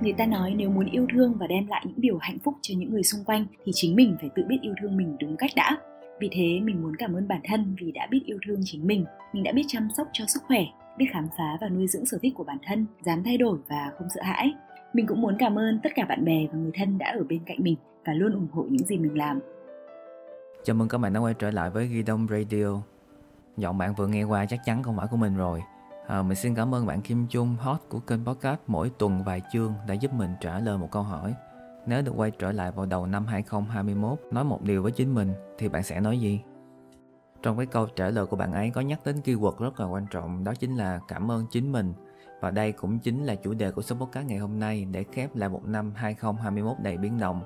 người ta nói nếu muốn yêu thương và đem lại những điều hạnh phúc cho những người xung quanh thì chính mình phải tự biết yêu thương mình đúng cách đã. Vì thế mình muốn cảm ơn bản thân vì đã biết yêu thương chính mình. Mình đã biết chăm sóc cho sức khỏe, biết khám phá và nuôi dưỡng sở thích của bản thân, dám thay đổi và không sợ hãi. Mình cũng muốn cảm ơn tất cả bạn bè và người thân đã ở bên cạnh mình và luôn ủng hộ những gì mình làm. Chào mừng các bạn đã quay trở lại với Ghi Đông Radio. Giọng bạn vừa nghe qua chắc chắn không phải của mình rồi. À, mình xin cảm ơn bạn Kim Trung, host của kênh podcast mỗi tuần vài chương đã giúp mình trả lời một câu hỏi. Nếu được quay trở lại vào đầu năm 2021 nói một điều với chính mình thì bạn sẽ nói gì? Trong cái câu trả lời của bạn ấy có nhắc đến keyword rất là quan trọng đó chính là cảm ơn chính mình. Và đây cũng chính là chủ đề của số podcast ngày hôm nay để khép lại một năm 2021 đầy biến động.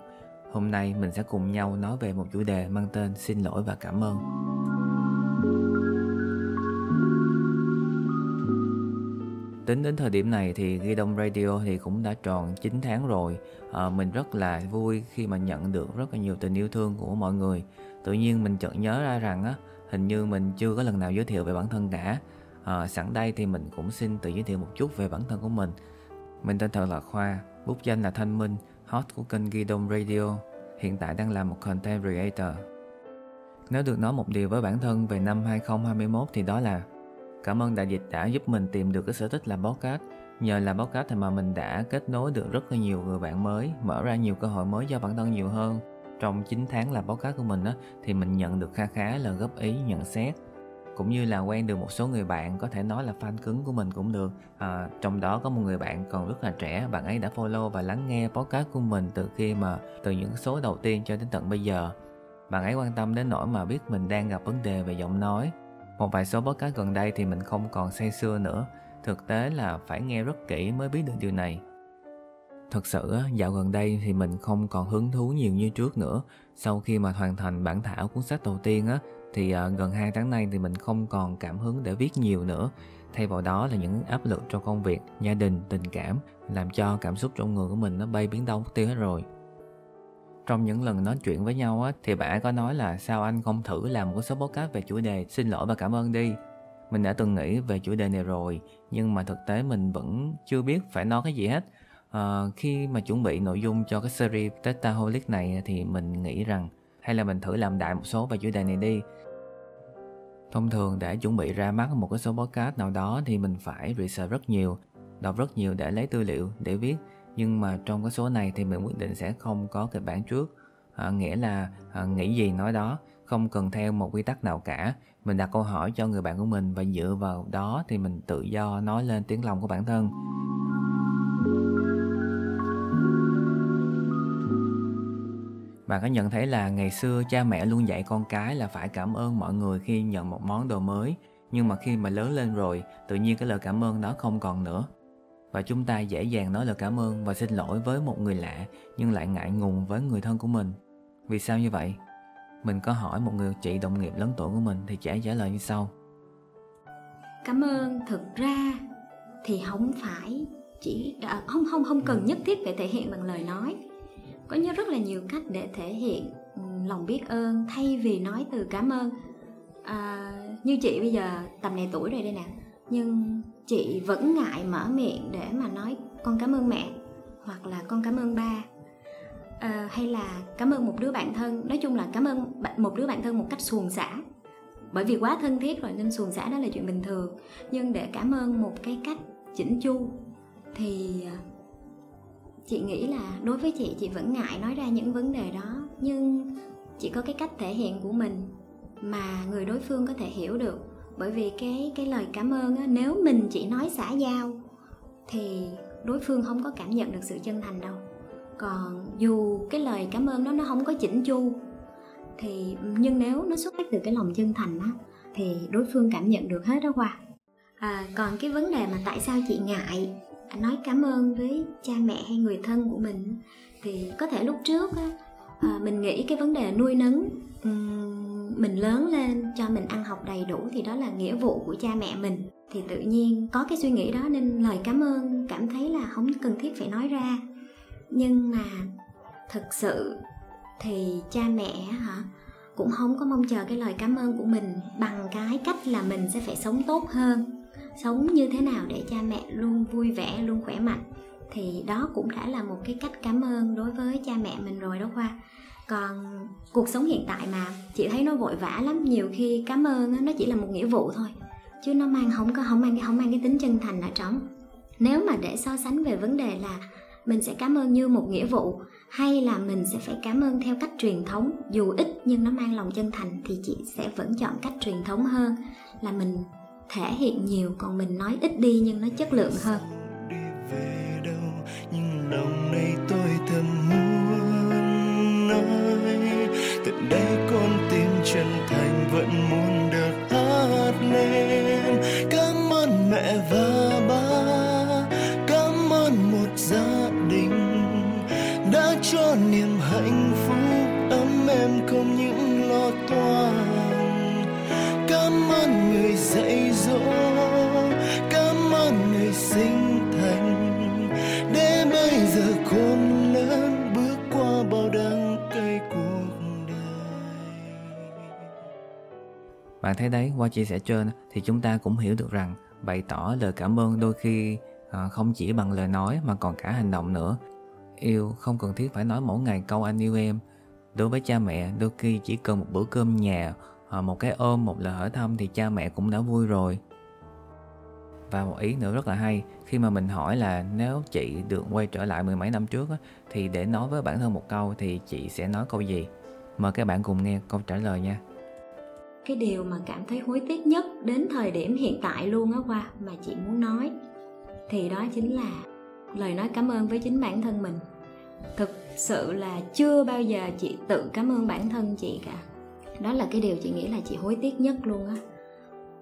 Hôm nay mình sẽ cùng nhau nói về một chủ đề mang tên xin lỗi và cảm ơn. Tính đến thời điểm này thì Ghi Đông Radio thì cũng đã tròn 9 tháng rồi. À, Mình rất là vui khi mà nhận được rất là nhiều tình yêu thương của mọi người. Tự nhiên mình chợt nhớ ra rằng á Hình như mình chưa có lần nào giới thiệu về bản thân cả. À, Sẵn đây thì mình cũng xin tự giới thiệu một chút về bản thân của mình. Mình tên thật là Khoa Bút danh là Thanh Minh Host của kênh Ghi Đông Radio Hiện tại đang là một content creator. Nếu được nói một điều với bản thân về năm 2021 thì đó là Cảm ơn đại dịch đã giúp mình tìm được cái sở thích làm podcast. Nhờ làm podcast thì mà mình đã kết nối được rất là nhiều người bạn mới, mở ra nhiều cơ hội mới cho bản thân nhiều hơn. Trong 9 tháng làm podcast của mình á, thì mình nhận được kha khá là góp ý, nhận xét cũng như là quen được một số người bạn có thể nói là fan cứng của mình cũng được à, trong đó có một người bạn còn rất là trẻ bạn ấy đã follow và lắng nghe podcast của mình từ khi mà từ những số đầu tiên cho đến tận bây giờ bạn ấy quan tâm đến nỗi mà biết mình đang gặp vấn đề về giọng nói một vài số podcast gần đây thì mình không còn say sưa nữa. Thực tế là phải nghe rất kỹ mới biết được điều này. Thật sự dạo gần đây thì mình không còn hứng thú nhiều như trước nữa. Sau khi mà hoàn thành bản thảo cuốn sách đầu tiên á, thì ờ, gần 2 tháng nay thì mình không còn cảm hứng để viết nhiều nữa. Thay vào đó là những áp lực trong công việc, gia đình, tình cảm, làm cho cảm xúc trong người của mình nó bay biến đâu tiêu hết rồi trong những lần nói chuyện với nhau á, thì bạn có nói là sao anh không thử làm một số podcast về chủ đề xin lỗi và cảm ơn đi. Mình đã từng nghĩ về chủ đề này rồi, nhưng mà thực tế mình vẫn chưa biết phải nói cái gì hết. À, khi mà chuẩn bị nội dung cho cái series Tetaholic này thì mình nghĩ rằng hay là mình thử làm đại một số về chủ đề này đi. Thông thường để chuẩn bị ra mắt một cái số podcast nào đó thì mình phải research rất nhiều, đọc rất nhiều để lấy tư liệu để viết nhưng mà trong cái số này thì mình quyết định sẽ không có kịch bản trước. À, nghĩa là à, nghĩ gì nói đó. Không cần theo một quy tắc nào cả. Mình đặt câu hỏi cho người bạn của mình và dựa vào đó thì mình tự do nói lên tiếng lòng của bản thân. Bạn có nhận thấy là ngày xưa cha mẹ luôn dạy con cái là phải cảm ơn mọi người khi nhận một món đồ mới nhưng mà khi mà lớn lên rồi tự nhiên cái lời cảm ơn đó không còn nữa? Và chúng ta dễ dàng nói lời cảm ơn và xin lỗi với một người lạ nhưng lại ngại ngùng với người thân của mình. Vì sao như vậy? Mình có hỏi một người chị đồng nghiệp lớn tuổi của mình thì trẻ trả lời như sau. Cảm ơn thực ra thì không phải chỉ à, không không không cần nhất thiết phải thể hiện bằng lời nói. Có như rất là nhiều cách để thể hiện lòng biết ơn thay vì nói từ cảm ơn. À, như chị bây giờ tầm này tuổi rồi đây nè nhưng chị vẫn ngại mở miệng để mà nói con cảm ơn mẹ hoặc là con cảm ơn ba à, hay là cảm ơn một đứa bạn thân nói chung là cảm ơn một đứa bạn thân một cách xuồng xả bởi vì quá thân thiết rồi nên xuồng xả đó là chuyện bình thường. Nhưng để cảm ơn một cái cách chỉnh chu thì ờ, chị nghĩ là đối với chị chị vẫn ngại nói ra những vấn đề đó. Nhưng chỉ có cái cách thể hiện của mình mà người đối phương có thể hiểu được bởi vì cái cái lời cảm ơn á, nếu mình chỉ nói xã giao thì đối phương không có cảm nhận được sự chân thành đâu. Còn dù cái lời cảm ơn đó nó không có chỉnh chu thì nhưng nếu nó xuất phát từ cái lòng chân thành á thì đối phương cảm nhận được hết đó qua à, còn cái vấn đề mà tại sao chị ngại nói cảm ơn với cha mẹ hay người thân của mình thì có thể lúc trước á, à, mình nghĩ cái vấn đề nuôi nấng mình lớn lên, cho mình ăn học đầy đủ thì đó là nghĩa vụ của cha mẹ mình. Thì tự nhiên có cái suy nghĩ đó nên lời cảm ơn, cảm thấy là không cần thiết phải nói ra. Nhưng mà thực sự thì cha mẹ hả, cũng không có mong chờ cái lời cảm ơn của mình bằng cái cách là mình sẽ phải sống tốt hơn, sống như thế nào để cha mẹ luôn vui vẻ, luôn khỏe mạnh. Thì đó cũng đã là một cái cách cảm ơn đối với cha mẹ mình rồi đó khoa còn cuộc sống hiện tại mà, chị thấy nó vội vã lắm. Nhiều khi cảm ơn nó chỉ là một nghĩa vụ thôi. Chứ nó mang không có, không mang cái, không mang cái tính chân thành ở trong nếu mà để so sánh về vấn đề là mình sẽ cảm ơn như một nghĩa vụ, hay là mình sẽ phải cảm ơn theo cách truyền thống, dù ít nhưng nó mang lòng chân thành, thì chị sẽ vẫn chọn cách truyền thống hơn. Là mình thể hiện nhiều, còn mình nói ít đi nhưng nó chất lượng hơn. Lo toan cảm ơn người dạy dỗ cảm ơn người sinh thành để bây giờ khôn lớn bước qua bao đắng cay cuộc đời Bạn thấy đấy, qua chia sẻ trên thì chúng ta cũng hiểu được rằng bày tỏ lời cảm ơn đôi khi à, không chỉ bằng lời nói mà còn cả hành động nữa. Yêu không cần thiết phải nói mỗi ngày câu anh yêu em. Đối với cha mẹ, đôi khi chỉ cần một bữa cơm nhà, hoặc một cái ôm, một lời hỏi thăm thì cha mẹ cũng đã vui rồi. Và một ý nữa rất là hay, khi mà mình hỏi là nếu chị được quay trở lại mười mấy năm trước á, thì để nói với bản thân một câu thì chị sẽ nói câu gì? Mời các bạn cùng nghe câu trả lời nha. cái điều mà cảm thấy hối tiếc nhất đến thời điểm hiện tại luôn á qua mà chị muốn nói thì đó chính là lời nói cảm ơn với chính bản thân mình thực sự là chưa bao giờ chị tự cảm ơn bản thân chị cả. Đó là cái điều chị nghĩ là chị hối tiếc nhất luôn á.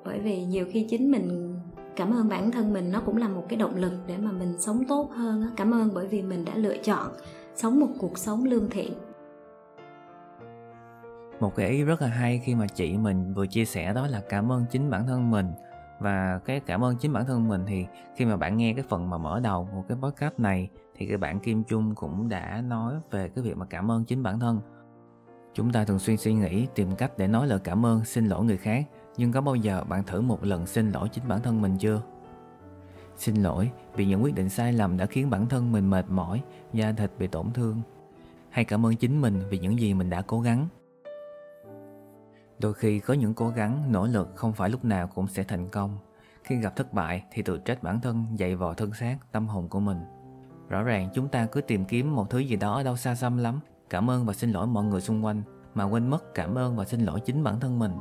Bởi vì nhiều khi chính mình cảm ơn bản thân mình nó cũng là một cái động lực để mà mình sống tốt hơn á. Cảm ơn bởi vì mình đã lựa chọn sống một cuộc sống lương thiện. Một cái ý rất là hay khi mà chị mình vừa chia sẻ đó là cảm ơn chính bản thân mình và cái cảm ơn chính bản thân mình thì khi mà bạn nghe cái phần mà mở đầu của cái podcast này thì cái bạn Kim Trung cũng đã nói về cái việc mà cảm ơn chính bản thân. Chúng ta thường xuyên suy nghĩ, tìm cách để nói lời cảm ơn, xin lỗi người khác. Nhưng có bao giờ bạn thử một lần xin lỗi chính bản thân mình chưa? Xin lỗi vì những quyết định sai lầm đã khiến bản thân mình mệt mỏi, da thịt bị tổn thương. Hay cảm ơn chính mình vì những gì mình đã cố gắng đôi khi có những cố gắng, nỗ lực không phải lúc nào cũng sẽ thành công. Khi gặp thất bại thì tự trách bản thân dạy vò thân xác, tâm hồn của mình. Rõ ràng chúng ta cứ tìm kiếm một thứ gì đó ở đâu xa xăm lắm. Cảm ơn và xin lỗi mọi người xung quanh, mà quên mất cảm ơn và xin lỗi chính bản thân mình.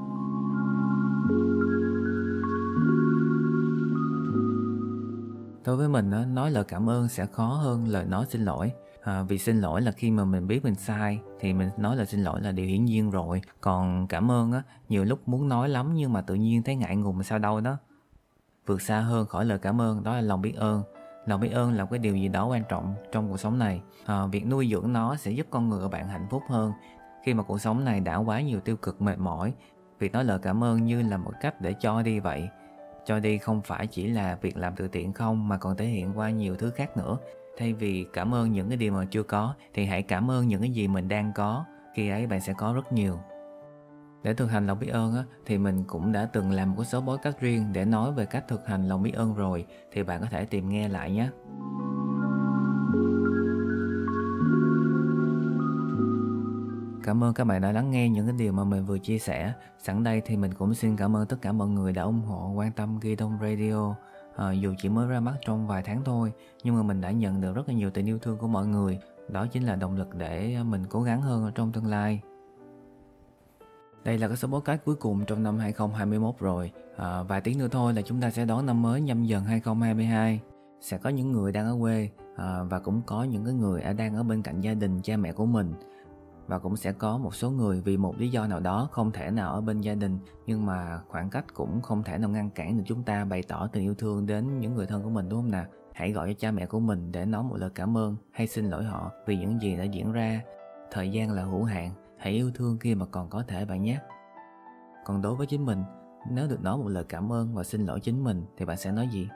Đối với mình nói lời cảm ơn sẽ khó hơn lời nói xin lỗi à, vì xin lỗi là khi mà mình biết mình sai thì mình nói là xin lỗi là điều hiển nhiên rồi. Còn cảm ơn á nhiều lúc muốn nói lắm nhưng mà tự nhiên thấy ngại ngùng sao đâu đó. Vượt xa hơn khỏi lời cảm ơn đó là lòng biết ơn. Lòng biết ơn là cái điều gì đó quan trọng trong cuộc sống này. À, việc nuôi dưỡng nó sẽ giúp con người của bạn hạnh phúc hơn. Khi mà cuộc sống này đã quá nhiều tiêu cực mệt mỏi việc nói lời cảm ơn như là một cách để cho đi vậy. Cho đi không phải chỉ là việc làm từ thiện không mà còn thể hiện qua nhiều thứ khác nữa thay vì cảm ơn những cái điều mà chưa có thì hãy cảm ơn những cái gì mình đang có khi ấy bạn sẽ có rất nhiều để thực hành lòng biết ơn á, thì mình cũng đã từng làm một số bối cách riêng để nói về cách thực hành lòng biết ơn rồi thì bạn có thể tìm nghe lại nhé Cảm ơn các bạn đã lắng nghe những cái điều mà mình vừa chia sẻ. Sẵn đây thì mình cũng xin cảm ơn tất cả mọi người đã ủng hộ quan tâm Ghi Đông Radio. À, dù chỉ mới ra mắt trong vài tháng thôi, nhưng mà mình đã nhận được rất là nhiều tình yêu thương của mọi người. Đó chính là động lực để mình cố gắng hơn trong tương lai. Đây là cái số podcast cuối cùng trong năm 2021 rồi. À, vài tiếng nữa thôi là chúng ta sẽ đón năm mới nhâm dần 2022. Sẽ có những người đang ở quê à, và cũng có những cái người đang ở bên cạnh gia đình, cha mẹ của mình và cũng sẽ có một số người vì một lý do nào đó không thể nào ở bên gia đình, nhưng mà khoảng cách cũng không thể nào ngăn cản được chúng ta bày tỏ tình yêu thương đến những người thân của mình, đúng không nào? Hãy gọi cho cha mẹ của mình để nói một lời cảm ơn hay xin lỗi họ vì những gì đã diễn ra. Thời gian là hữu hạn. Hãy yêu thương khi mà còn có thể bạn nhé. Còn đối với chính mình, nếu được nói một lời cảm ơn và xin lỗi chính mình thì bạn sẽ nói gì?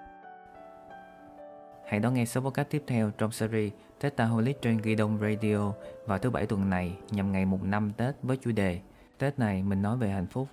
Hãy đón nghe số podcast tiếp theo trong series Testaholic trên Ghi Đông Radio vào thứ bảy tuần này nhằm ngày mùng 5 Tết với chủ đề Tết này mình nói về hạnh phúc.